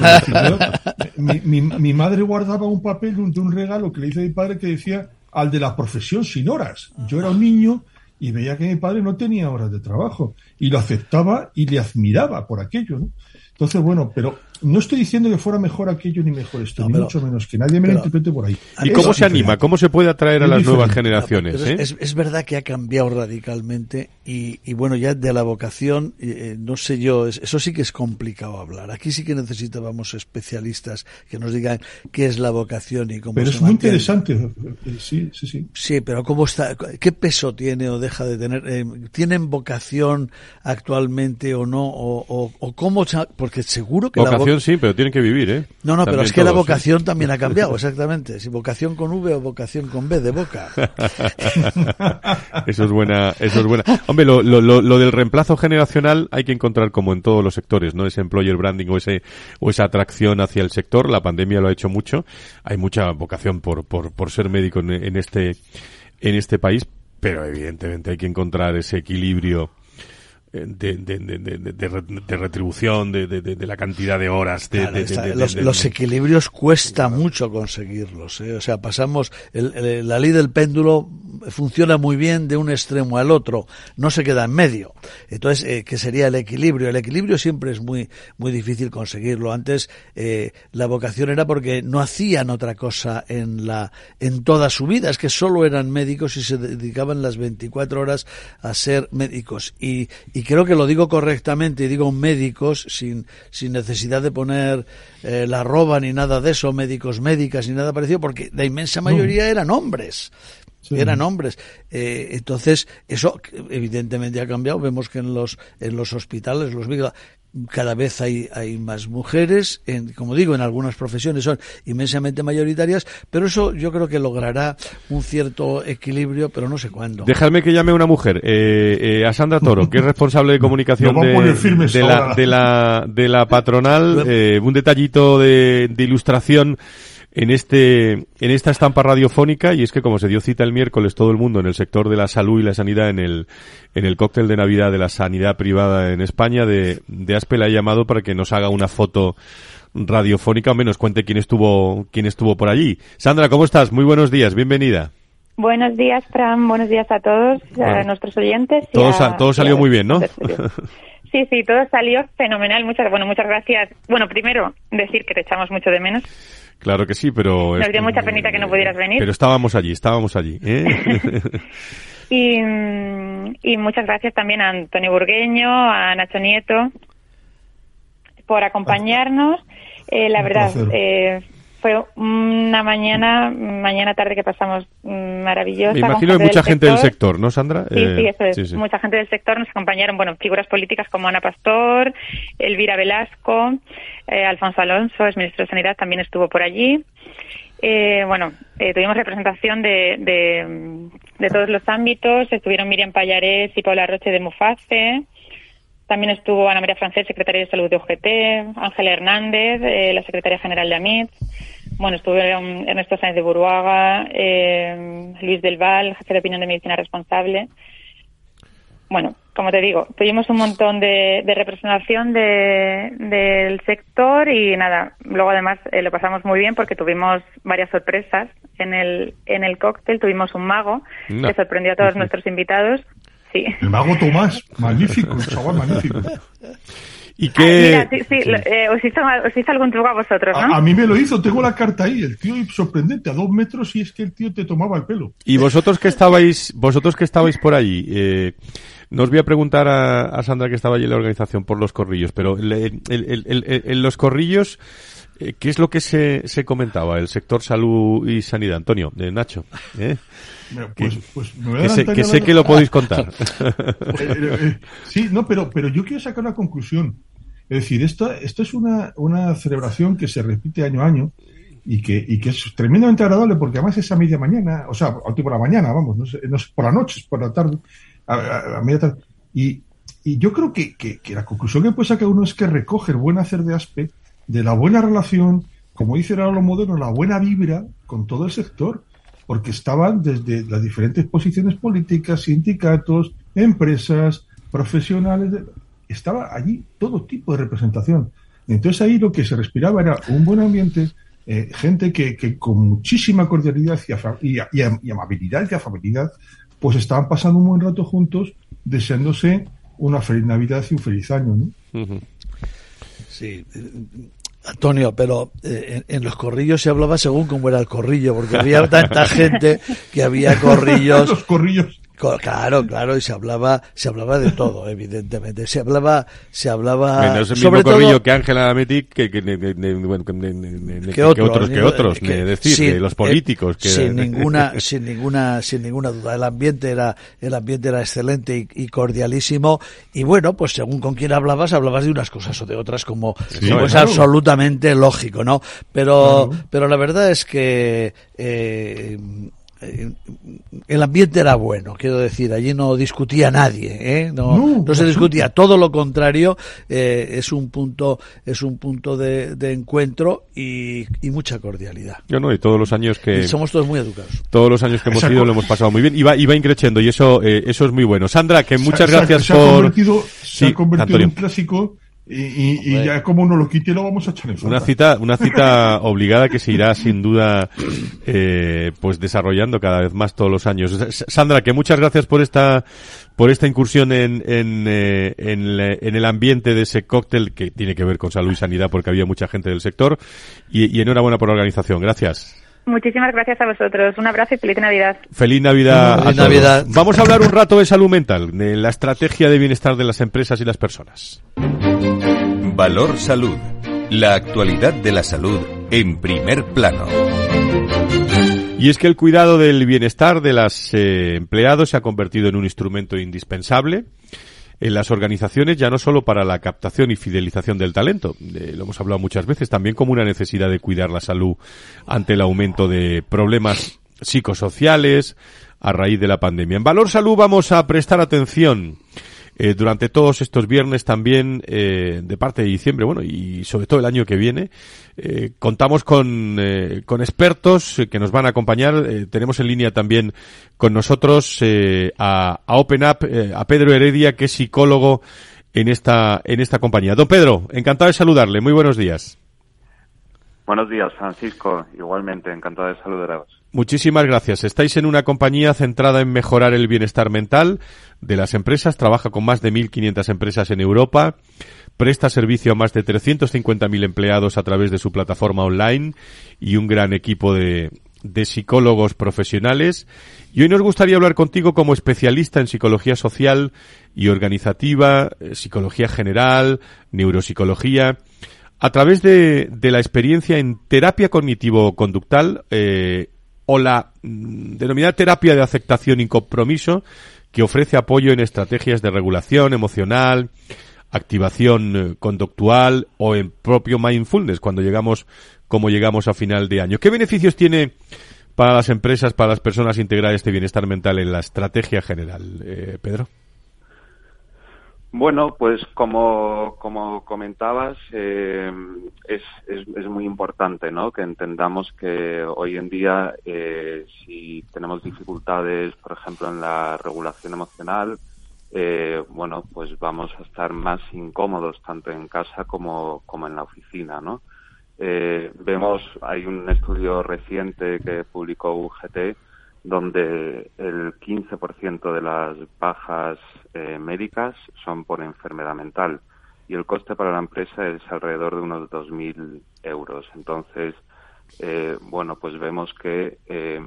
mi, mi, mi, madre guardaba un papel de un regalo que le hizo a mi padre que decía al de la profesión sin horas. Yo era un niño y veía que mi padre no tenía horas de trabajo y lo aceptaba y le admiraba por aquello, ¿no? Entonces, bueno, pero no estoy diciendo que fuera mejor aquello ni mejor esto, ni mucho menos, que nadie me lo interprete por ahí. ¿Y cómo se anima? ¿Cómo se puede atraer a las nuevas generaciones? Eh? Es, verdad que ha cambiado radicalmente y, bueno, ya de la vocación, eh, no sé yo, eso sí que es complicado hablar. Aquí sí que necesitábamos especialistas que nos digan qué es la vocación y cómo Pero es muy interesante, eh, sí, sí, sí. Sí, pero ¿cómo está? ¿Qué peso tiene o deja de tener? ¿Tienen vocación actualmente o no? ¿O, o, cómo? Porque seguro que vocación sí, pero tienen que vivir, ¿eh? No, no, pero es que la vocación también ha cambiado, exactamente. Si vocación con V o vocación con B de boca. eso es buena, eso es buena. Hombre, lo, lo, lo, del reemplazo generacional hay que encontrar como en todos los sectores, ¿no? Ese employer branding o ese, o esa atracción hacia el sector. La pandemia lo ha hecho mucho. Hay mucha vocación por, por, por ser médico en, en este, en este país, pero evidentemente hay que encontrar ese equilibrio de, de, de, de, retribución, de, la cantidad de horas. los, equilibrios cuesta mucho conseguirlos. ¿eh? O sea, pasamos, el, la ley del péndulo funciona muy bien de un extremo al otro, no se queda en medio. Entonces, eh, ¿qué sería el equilibrio? El equilibrio siempre es muy, muy difícil conseguirlo. Antes, eh, la vocación era porque no hacían otra cosa en la, en toda su vida, es que solo eran médicos y se dedicaban las 24 horas a ser médicos. Y, y creo que lo digo correctamente y digo médicos sin, sin necesidad de poner eh, la roba ni nada de eso, médicos, médicas ni nada parecido, porque la inmensa mayoría eran hombres. Eran hombres. Eh, entonces, eso evidentemente ha cambiado. Vemos que en los, en los hospitales, los cada vez hay, hay más mujeres, en, como digo, en algunas profesiones son inmensamente mayoritarias, pero eso yo creo que logrará un cierto equilibrio, pero no sé cuándo. Dejadme que llame a una mujer, eh, eh, a Sandra Toro, que es responsable de comunicación de, la, de, la, de la patronal, eh, un detallito de, de ilustración en este en esta estampa radiofónica y es que como se dio cita el miércoles todo el mundo en el sector de la salud y la sanidad en el en el cóctel de Navidad de la sanidad privada en España de de Aspe ha llamado para que nos haga una foto radiofónica o menos cuente quién estuvo quién estuvo por allí. Sandra, ¿cómo estás? Muy buenos días, bienvenida. Buenos días, Fran. Buenos días a todos, a nuestros oyentes. Todo, todo salió muy bien, ¿no? Sí, sí, todo salió fenomenal. Muchas, bueno, muchas gracias. Bueno, primero decir que te echamos mucho de menos. Claro que sí, pero... Nos dio mucha penita que no pudieras venir. Pero estábamos allí, estábamos allí. ¿eh? y, muchas gracias también a Antonio Burgueño, a Nacho Nieto, por acompañarnos. Eh, la verdad, eh, fue una mañana, mañana tarde que pasamos maravillosa. Me imagino que mucha gente del sector, ¿no, Sandra? Sí, sí, eso es. Mucha gente del sector nos acompañaron, bueno, figuras políticas como Ana Pastor, Elvira Velasco, eh, Alfonso Alonso, es ministro de Sanidad, también estuvo por allí. Eh, bueno, eh, tuvimos representación de, de, todos los ámbitos. Estuvieron Miriam Payarés y Paula Roche de Muface. También estuvo Ana María Francés, secretaria de Salud de UGT, Ángela Hernández, la secretaria general de AMIT. Bueno, estuvieron Ernesto Sáenz de Buruaga, Luis Del Val, jefe de opinión de medicina responsable. Bueno, como te digo, tuvimos un montón de, representación del sector y nada, luego además eh, lo pasamos muy bien porque tuvimos varias sorpresas en el, en el cóctel, tuvimos un mago que sorprendió a todos nuestros invitados. Sí. El mago Tomás, magnífico, chaval, magnífico. ¿Y qué? Ah, sí, sí, eh, os, hizo, algún truco a vosotros, ¿no? A, mí me lo hizo, tengo la carta ahí, el tío sorprendente, a dos metros y es que el tío te tomaba el pelo. ¿Y vosotros que estabais, vosotros que estabais por allí, eh, no os voy a preguntar a, Sandra que estaba allí en la organización por los corrillos, pero en los corrillos, ¿qué es lo que se, se comentaba? El sector salud y sanidad. Antonio, de Nacho. ¿eh? Pues, pues que, sé, que lo podéis contar. Eh, sí, no, pero, pero yo quiero sacar una conclusión. Es decir, esto, esto es una, una celebración que se repite año a año y que, y que es tremendamente agradable porque además es a media mañana, o sea, a por la mañana, vamos, no sé, no por la noche, por la tarde, a, media tarde. Y, y yo creo que, que, que, la conclusión que puede sacar uno es que recoge el buen hacer de ASPE, de la buena relación, como dice ahora lo moderno, la buena vibra con todo el sector, porque estaban desde las diferentes posiciones políticas, sindicatos, empresas, profesionales, estaba allí todo tipo de representación. Entonces ahí lo que se respiraba era un buen ambiente, eh, gente que, que, con muchísima cordialidad y, y, amabilidad y afabilidad, pues estaban pasando un buen rato juntos, deseándose una feliz Navidad y un feliz año. ¿no? Sí, Antonio, pero eh, en, los corrillos se hablaba según cómo era el corrillo, porque había tanta gente que había corrillos. los corrillos. Claro, claro, y se hablaba, se hablaba de todo, evidentemente. Se hablaba, se hablaba. Menos el mismo corrillo que Ángela Metic que, que, que, otros, que otros, decir, de los políticos. Que... Sin ninguna, sin ninguna, sin ninguna duda. El ambiente era, el ambiente era excelente y, cordialísimo. Y bueno, pues según con quién hablabas, hablabas de unas cosas o de otras, como, es absolutamente lógico, ¿no? Pero, pero la verdad es que, eh, eh, el ambiente era bueno, quiero decir, allí no discutía nadie, ¿eh? no, no, se discutía, todo lo contrario, eh, es un punto, es un punto de, encuentro y, mucha cordialidad. Yo no, y todos los años que somos todos muy educados. Todos los años que hemos ido lo hemos pasado muy bien y va, y va increciendo y eso, eso es muy bueno. Sandra, que muchas gracias se por. convertido, se ha convertido en un clásico y, y, ya como no lo quite lo vamos a echar en falta. Una cita, una cita obligada que se irá sin duda eh, pues desarrollando cada vez más todos los años. Sandra, que muchas gracias por esta por esta incursión en, en, eh, en, en, el ambiente de ese cóctel que tiene que ver con salud y sanidad porque había mucha gente del sector y, y enhorabuena por la organización. Gracias. Muchísimas gracias a vosotros. Un abrazo y feliz Navidad. Feliz Navidad. Feliz Navidad. Vamos a hablar un rato de salud mental, de la estrategia de bienestar de las empresas y las personas. Valor Salud. La actualidad de la salud en primer plano. Y es que el cuidado del bienestar de los eh, empleados se ha convertido en un instrumento indispensable en las organizaciones ya no solo para la captación y fidelización del talento, lo hemos hablado muchas veces, también como una necesidad de cuidar la salud ante el aumento de problemas psicosociales a raíz de la pandemia. En Valor Salud vamos a prestar atención eh, durante todos estos viernes también eh, de parte de diciembre, bueno, y sobre todo el año que viene, eh, contamos con, eh, con expertos que nos van a acompañar. tenemos en línea también con nosotros a, a Open Up, a Pedro Heredia, que es psicólogo en esta, en esta compañía. Don Pedro, encantado de saludarle. Muy buenos días. Buenos días, Francisco. Igualmente, encantado de saludaros. Muchísimas gracias. Estáis en una compañía centrada en mejorar el bienestar mental de las empresas. Trabaja con más de 1.500 empresas en Europa. Presta servicio a más de 350.000 empleados a través de su plataforma online y un gran equipo de, psicólogos profesionales. Y hoy nos gustaría hablar contigo como especialista en psicología social y organizativa, eh, psicología general, neuropsicología a través de, de la experiencia en terapia cognitivo-conductal eh, o la mm, denominada terapia de aceptación y compromiso que ofrece apoyo en estrategias de regulación emocional, activación eh, conductual o en propio mindfulness cuando llegamos como llegamos a final de año. ¿Qué beneficios tiene para las empresas, para las personas integrar este bienestar mental en la estrategia general, eh, Pedro? Bueno, pues como, como comentabas, eh, es, es, muy importante ¿no? que entendamos que hoy en día eh, si tenemos dificultades, por ejemplo, en la regulación emocional, eh, bueno, pues vamos a estar más incómodos tanto en casa como, como en la oficina, ¿no? Eh, vemos, hay un estudio reciente que publicó UGT donde el 15% de las bajas eh, médicas son por enfermedad mental y el coste para la empresa es alrededor de unos 2.000 euros. Entonces, eh, bueno, pues vemos que eh,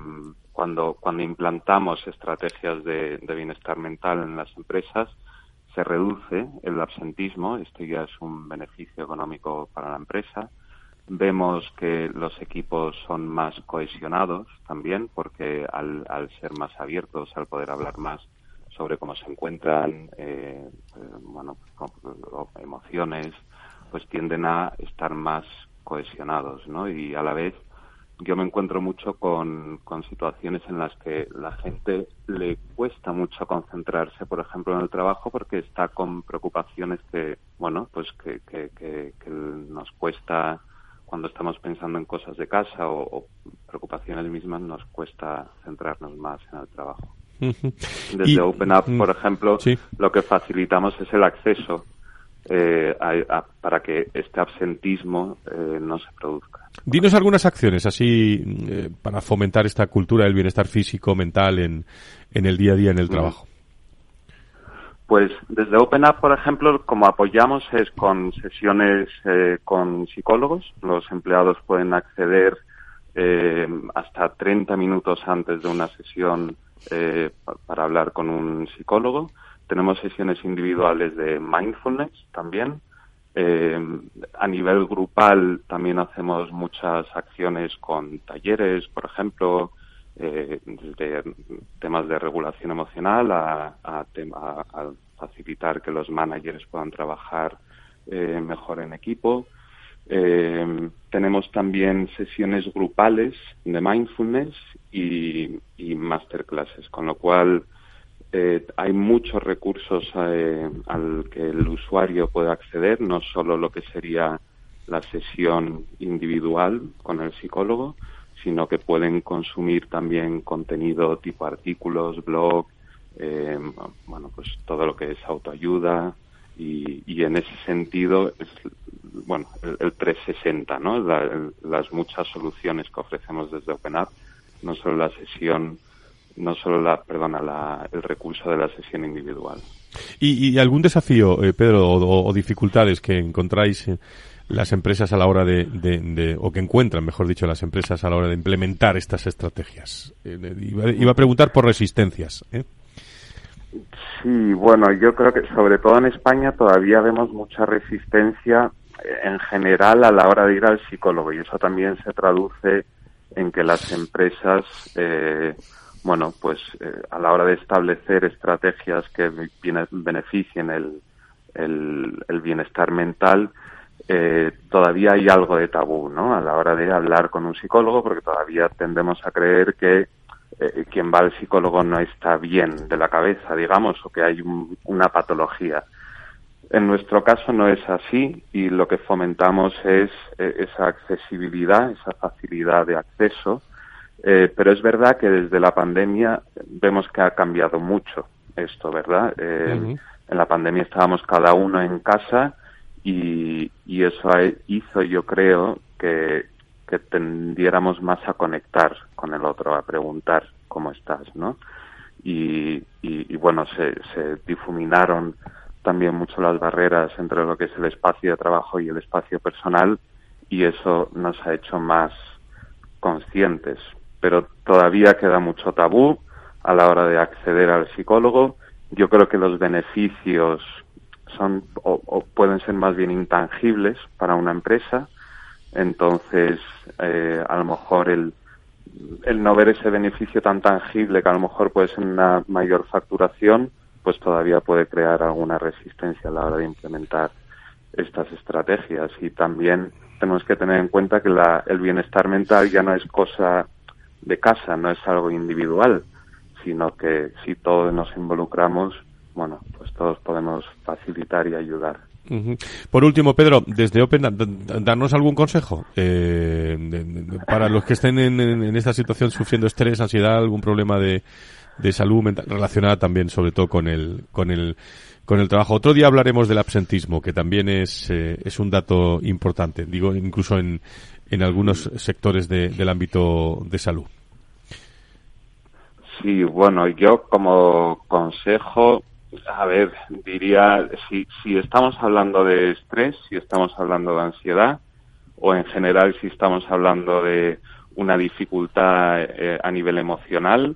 cuando, cuando implantamos estrategias de, de, bienestar mental en las empresas, se reduce el absentismo, esto ya es un beneficio económico para la empresa, Vemos que los equipos son más cohesionados también, porque al, ser más abiertos, al poder hablar más sobre cómo se encuentran, eh, eh bueno, emociones, pues tienden a estar más cohesionados, ¿no? Y a la vez yo me encuentro mucho con, situaciones en las que la gente le cuesta mucho concentrarse, por ejemplo, en el trabajo porque está con preocupaciones que, bueno, pues que, que, nos cuesta cuando estamos pensando en cosas de casa o, preocupaciones mismas nos cuesta centrarnos más en el trabajo. Desde Open Up, por ejemplo, lo que facilitamos es el acceso eh, para que este absentismo eh, no se produzca. Dinos algunas acciones así eh, para fomentar esta cultura del bienestar físico, mental en, en el día a día en el trabajo. Pues desde Open Up, por ejemplo, como apoyamos es con sesiones con psicólogos. Los empleados pueden acceder hasta 30 minutos antes de una sesión para hablar con un psicólogo tenemos sesiones individuales de mindfulness también. Eh, a nivel grupal también hacemos muchas acciones con talleres, por ejemplo, eh, desde temas de regulación emocional a, a, facilitar que los managers puedan trabajar eh, mejor en equipo. tenemos también sesiones grupales de mindfulness y, y masterclasses, con lo cual eh, hay muchos recursos eh, al que el usuario puede acceder, no solo lo que sería la sesión individual con el psicólogo, sino que pueden consumir también contenido tipo artículos, blog, eh, bueno, pues todo lo que es autoayuda y, y en ese sentido es, bueno, el, 360, ¿no? las muchas soluciones que ofrecemos desde OpenApp, no solo la sesión no solo la, perdona, la, el recurso de la sesión individual. ¿Y, algún desafío, eh, Pedro, o, dificultades que encontráis las empresas a la hora de, o que encuentran, mejor dicho, las empresas a la hora de implementar estas estrategias? Eh, iba, a preguntar por resistencias. ¿eh? Sí, bueno, yo creo que sobre todo en España todavía vemos mucha resistencia en general a la hora de ir al psicólogo y eso también se traduce en que las empresas eh, bueno, pues eh, a la hora de establecer estrategias que beneficien el, el, bienestar mental, eh, todavía hay algo de tabú, ¿no? A la hora de hablar con un psicólogo, porque todavía tendemos a creer que eh, quien va al psicólogo no está bien de la cabeza, digamos, o que hay una patología. En nuestro caso no es así y lo que fomentamos es esa accesibilidad, esa facilidad de acceso eh, pero es verdad que desde la pandemia vemos que ha cambiado mucho esto, ¿verdad? Eh, en la pandemia estábamos cada uno en casa y, y eso hizo, yo creo, que, tendiéramos más a conectar con el otro, a preguntar cómo estás, ¿no? Y, y, y bueno, se, se difuminaron también mucho las barreras entre lo que es el espacio de trabajo y el espacio personal y eso nos ha hecho más conscientes pero todavía queda mucho tabú a la hora de acceder al psicólogo. Yo creo que los beneficios son o, pueden ser más bien intangibles para una empresa. Entonces, eh, a lo mejor el, el no ver ese beneficio tan tangible que a lo mejor puede ser una mayor facturación, pues todavía puede crear alguna resistencia a la hora de implementar estas estrategias. Y también tenemos que tener en cuenta que la, el bienestar mental ya no es cosa de casa, no es algo individual, sino que si todos nos involucramos, bueno, pues todos podemos facilitar y ayudar. Por último, Pedro, desde Open, darnos algún consejo eh, para los que estén en, esta situación sufriendo estrés, ansiedad, algún problema de, de salud mental relacionada también, sobre todo con el, con el, con el trabajo. Otro día hablaremos del absentismo, que también es, eh, es un dato importante. Digo, incluso en, en algunos sectores del ámbito de salud. Sí, bueno, yo como consejo, a ver, diría, si, si estamos hablando de estrés, si estamos hablando de ansiedad, o en general si estamos hablando de una dificultad eh, a nivel emocional,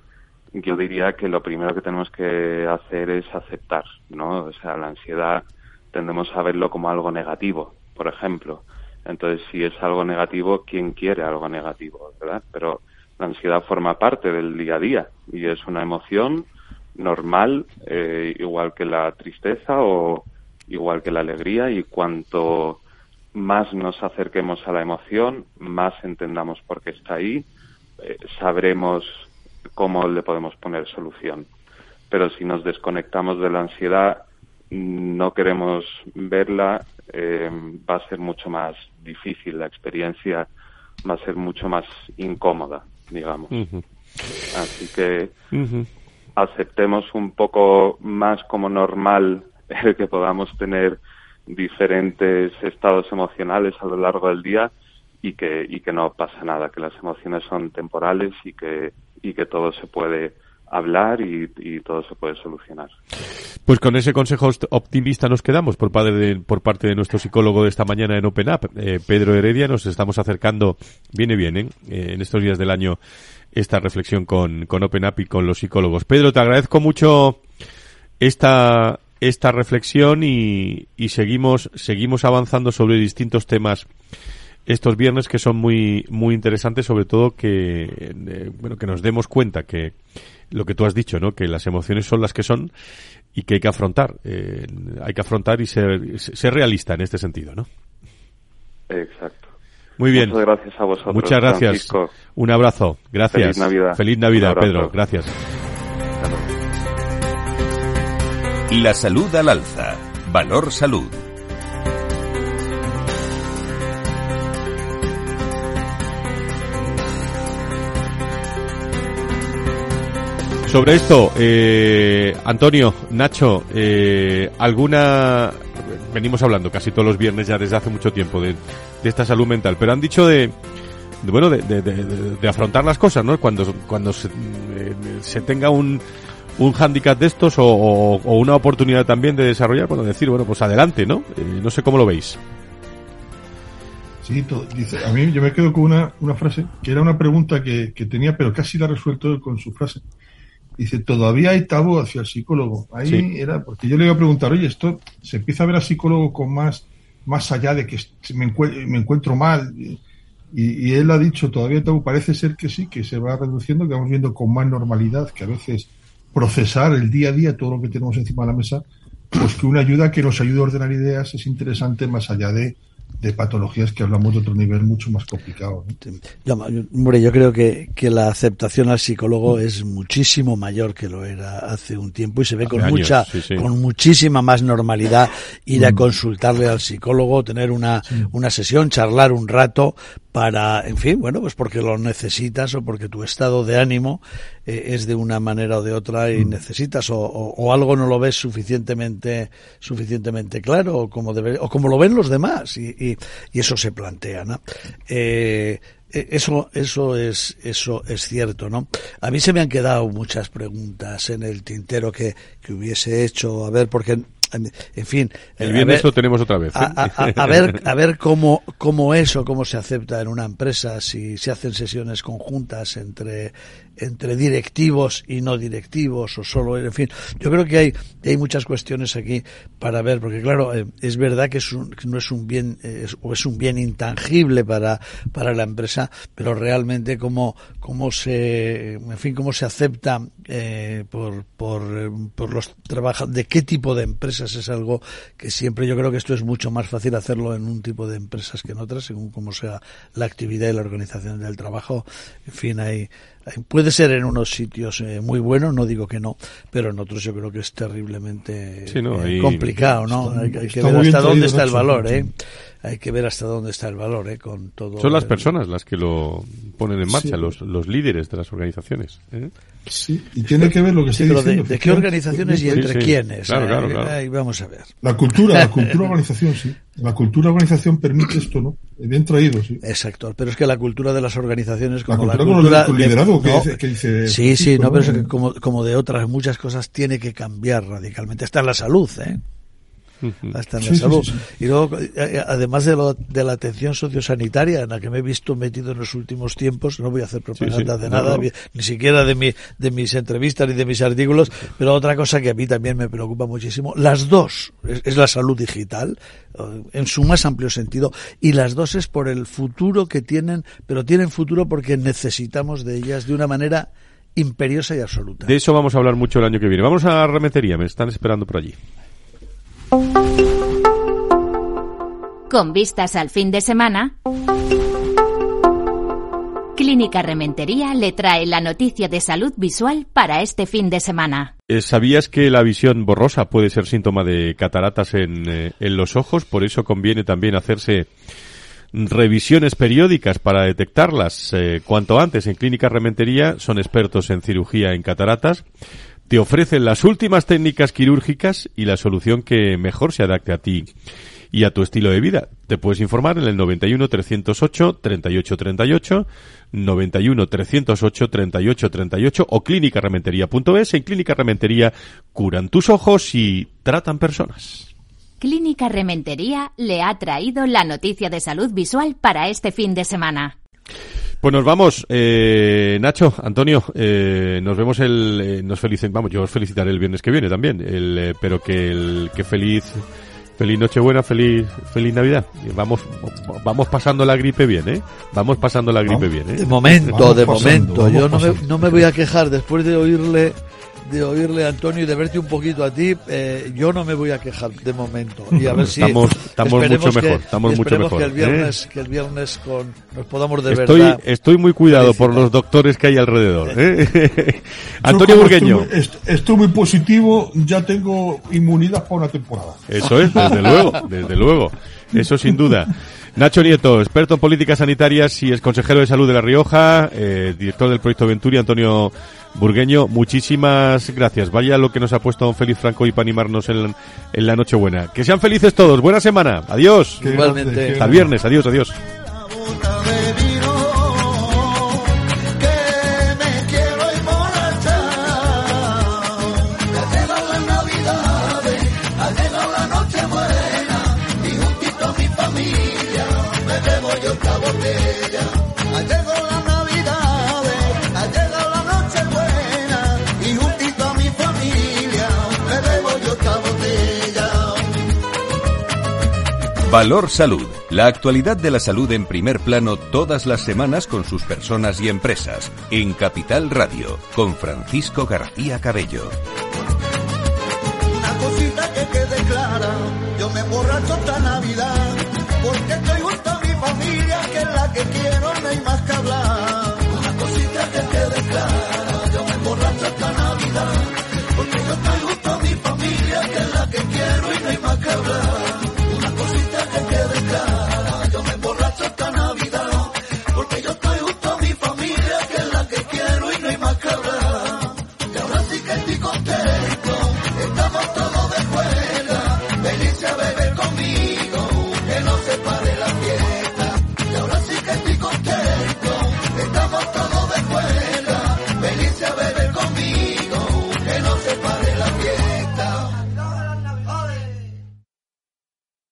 yo diría que lo primero que tenemos que hacer es aceptar, ¿no? O sea, la ansiedad tendemos a verlo como algo negativo, por ejemplo. Entonces, si es algo negativo, ¿quién quiere algo negativo, verdad? Pero la ansiedad forma parte del día a día y es una emoción normal, eh, igual que la tristeza o igual que la alegría y cuanto más nos acerquemos a la emoción, más entendamos por qué está ahí, eh, sabremos cómo le podemos poner solución. Pero si nos desconectamos de la ansiedad, no queremos verla, eh, va a ser mucho más difícil la experiencia, va a ser mucho más incómoda, digamos. Así que aceptemos un poco más como normal el que podamos tener diferentes estados emocionales a lo largo del día y que, y que no pasa nada, que las emociones son temporales y que, y que todo se puede hablar y, todo se puede solucionar. Pues con ese consejo optimista nos quedamos por parte de, por parte de nuestro psicólogo de esta mañana en Open Up, eh, Pedro Heredia. Nos estamos acercando, viene bien, ¿eh? Eh, en estos días del año, esta reflexión con, con Open Up y con los psicólogos. Pedro, te agradezco mucho esta, esta reflexión y, y seguimos, seguimos avanzando sobre distintos temas estos viernes que son muy muy interesantes sobre todo que eh, bueno que nos demos cuenta que lo que tú has dicho no que las emociones son las que son y que hay que afrontar eh, hay que afrontar y ser ser realista en este sentido no exacto muy bien. Muchas gracias a vosotros muchas gracias. Un abrazo. Gracias. Feliz navidad. Feliz navidad Pedro. Gracias. La salud al alza. Valor salud. Sobre esto, eh, Antonio, Nacho, eh, ¿alguna... Venimos hablando casi todos los viernes ya desde hace mucho tiempo de, esta salud mental, pero han dicho de, bueno, de, afrontar las cosas, ¿no? Cuando, cuando se, eh, tenga un, un hándicap de estos o, una oportunidad también de desarrollar, bueno, decir, bueno, pues adelante, ¿no? no sé cómo lo veis. Sí, dice, a mí yo me quedo con una, una frase que era una pregunta que, que tenía, pero casi la ha resuelto con su frase. Dice, todavía hay tabú hacia el psicólogo. Ahí era, porque yo le iba a preguntar, oye, esto se empieza a ver al psicólogo con más, más allá de que me, encuentro mal. Y, él ha dicho, todavía parece ser que sí, que se va reduciendo, que vamos viendo con más normalidad, que a veces procesar el día a día todo lo que tenemos encima de la mesa, pues que una ayuda que nos ayude a ordenar ideas es interesante más allá de de patologías que hablamos de otro nivel mucho más complicado. Yo, hombre, yo creo que, que, la aceptación al psicólogo es muchísimo mayor que lo era hace un tiempo y se ve con mucha, con muchísima más normalidad ir a mm. consultarle al psicólogo, tener una, una sesión, charlar un rato para, en fin, bueno, pues porque lo necesitas o porque tu estado de ánimo eh, es de una manera o de otra y mm. necesitas o, o, algo no lo ves suficientemente suficientemente claro o como debe, o como lo ven los demás y, y, y eso se plantea, ¿no? Eh, e, eso eso es eso es cierto no a mí se me han quedado muchas preguntas en el tintero que, que hubiese hecho a ver porque en fin. El viernes lo tenemos otra vez. A, ver, a ver cómo, cómo eso, cómo se acepta en una empresa, si se hacen sesiones conjuntas entre, entre directivos y no directivos o solo, en fin. Yo creo que hay, hay muchas cuestiones aquí para ver, porque claro, eh, es verdad que es un, no es un bien, es, o es un bien intangible para, para la empresa, pero realmente cómo, cómo se, en fin, cómo se acepta eh, por, por, por los trabajadores, de qué tipo de empresa es algo que siempre yo creo que esto es mucho más fácil hacerlo en un tipo de empresas que en otras, según cómo sea la actividad y la organización del trabajo. En fin, hay, puede ser en unos sitios eh, muy buenos, no digo que no, pero en otros yo creo que es terriblemente eh, complicado, ¿no? hay, que ver hasta dónde está el valor, ¿eh? hay que ver hasta dónde está el valor, ¿eh? Con todo. Son las personas las que lo ponen en marcha, los, los líderes de las organizaciones. ¿eh? Sí, y tiene que ver lo que estoy diciendo. De, qué organizaciones y entre quiénes? Claro, claro, claro. Ahí vamos a ver. La cultura, la cultura organización, sí. La cultura organización permite esto, ¿no? Bien traído, sí. Exacto, pero es que la cultura de las organizaciones como la cultura, la cultura liderazgo que, dice, que, dice, Sí, sí, no, pero es que como, como de otras muchas cosas tiene que cambiar radicalmente. Está en la salud, ¿eh? Hasta en la salud. Y luego, eh, eh, además de, lo, de la atención sociosanitaria en la que me he visto metido en los últimos tiempos, no voy a hacer propaganda de nada, ni siquiera de, mi, de mis entrevistas ni de mis artículos, pero otra cosa que a mí también me preocupa muchísimo, las dos, es, la salud digital, eh, en su más amplio sentido, y las dos es por el futuro que tienen, pero tienen futuro porque necesitamos de ellas de una manera imperiosa y absoluta. De eso vamos a hablar mucho el año que viene. Vamos a la remetería, me están esperando por allí. Con vistas al fin de semana, Clínica Rementería le trae la noticia de salud visual para este fin de semana. Eh, ¿Sabías que la visión borrosa puede ser síntoma de cataratas en, eh, en los ojos? Por eso conviene también hacerse revisiones periódicas para detectarlas eh, cuanto antes en Clínica Rementería. Son expertos en cirugía en cataratas. Te ofrecen las últimas técnicas quirúrgicas y la solución que mejor se adapte a ti y a tu estilo de vida. Te puedes informar en el 91 308 38 38, 91 308 38 38 o clínicarementería.es. En Clínica Rementería curan tus ojos y tratan personas. Clínica Rementería le ha traído la noticia de salud visual para este fin de semana. Pues nos vamos, eh, Nacho, Antonio, eh, nos vemos el, eh, nos felicen, vamos, yo os felicitaré el viernes que viene también, el, eh, pero que el, que feliz, feliz Nochebuena, feliz, feliz Navidad. Vamos, vamos pasando la gripe bien, ¿eh? Vamos pasando la gripe bien, ¿eh? De momento, Vamos de pasando, momento. Yo no me, no me voy a quejar después de oírle de oírle a Antonio y de verte un poquito a ti, eh, yo no me voy a quejar de momento. Y a ver si Estamos- estamos mucho que- mejor, estamos mucho mejor, Que el ¿eh? viernes, que el viernes con, nos podamos de Estoy, verdad. estoy muy cuidado por los doctores que hay alrededor. ¿eh? Antonio Burgueño. Estoy, est- estoy muy positivo, ya tengo inmunidad para una temporada. Eso es, desde luego, desde luego. Eso sin duda. Nacho Nieto, experto en políticas sanitarias y es consejero de salud de La Rioja, eh, director del proyecto Venturi, Antonio Burgueño, muchísimas gracias. Vaya lo que nos ha puesto don Félix Franco y para animarnos en, en la Nochebuena. Que sean felices todos. Buena semana. Adiós. Igualmente. Hasta el viernes. Adiós, adiós. Valor Salud. La actualidad de la salud en primer plano todas las semanas con sus personas y empresas. En Capital Radio, con Francisco García Cabello.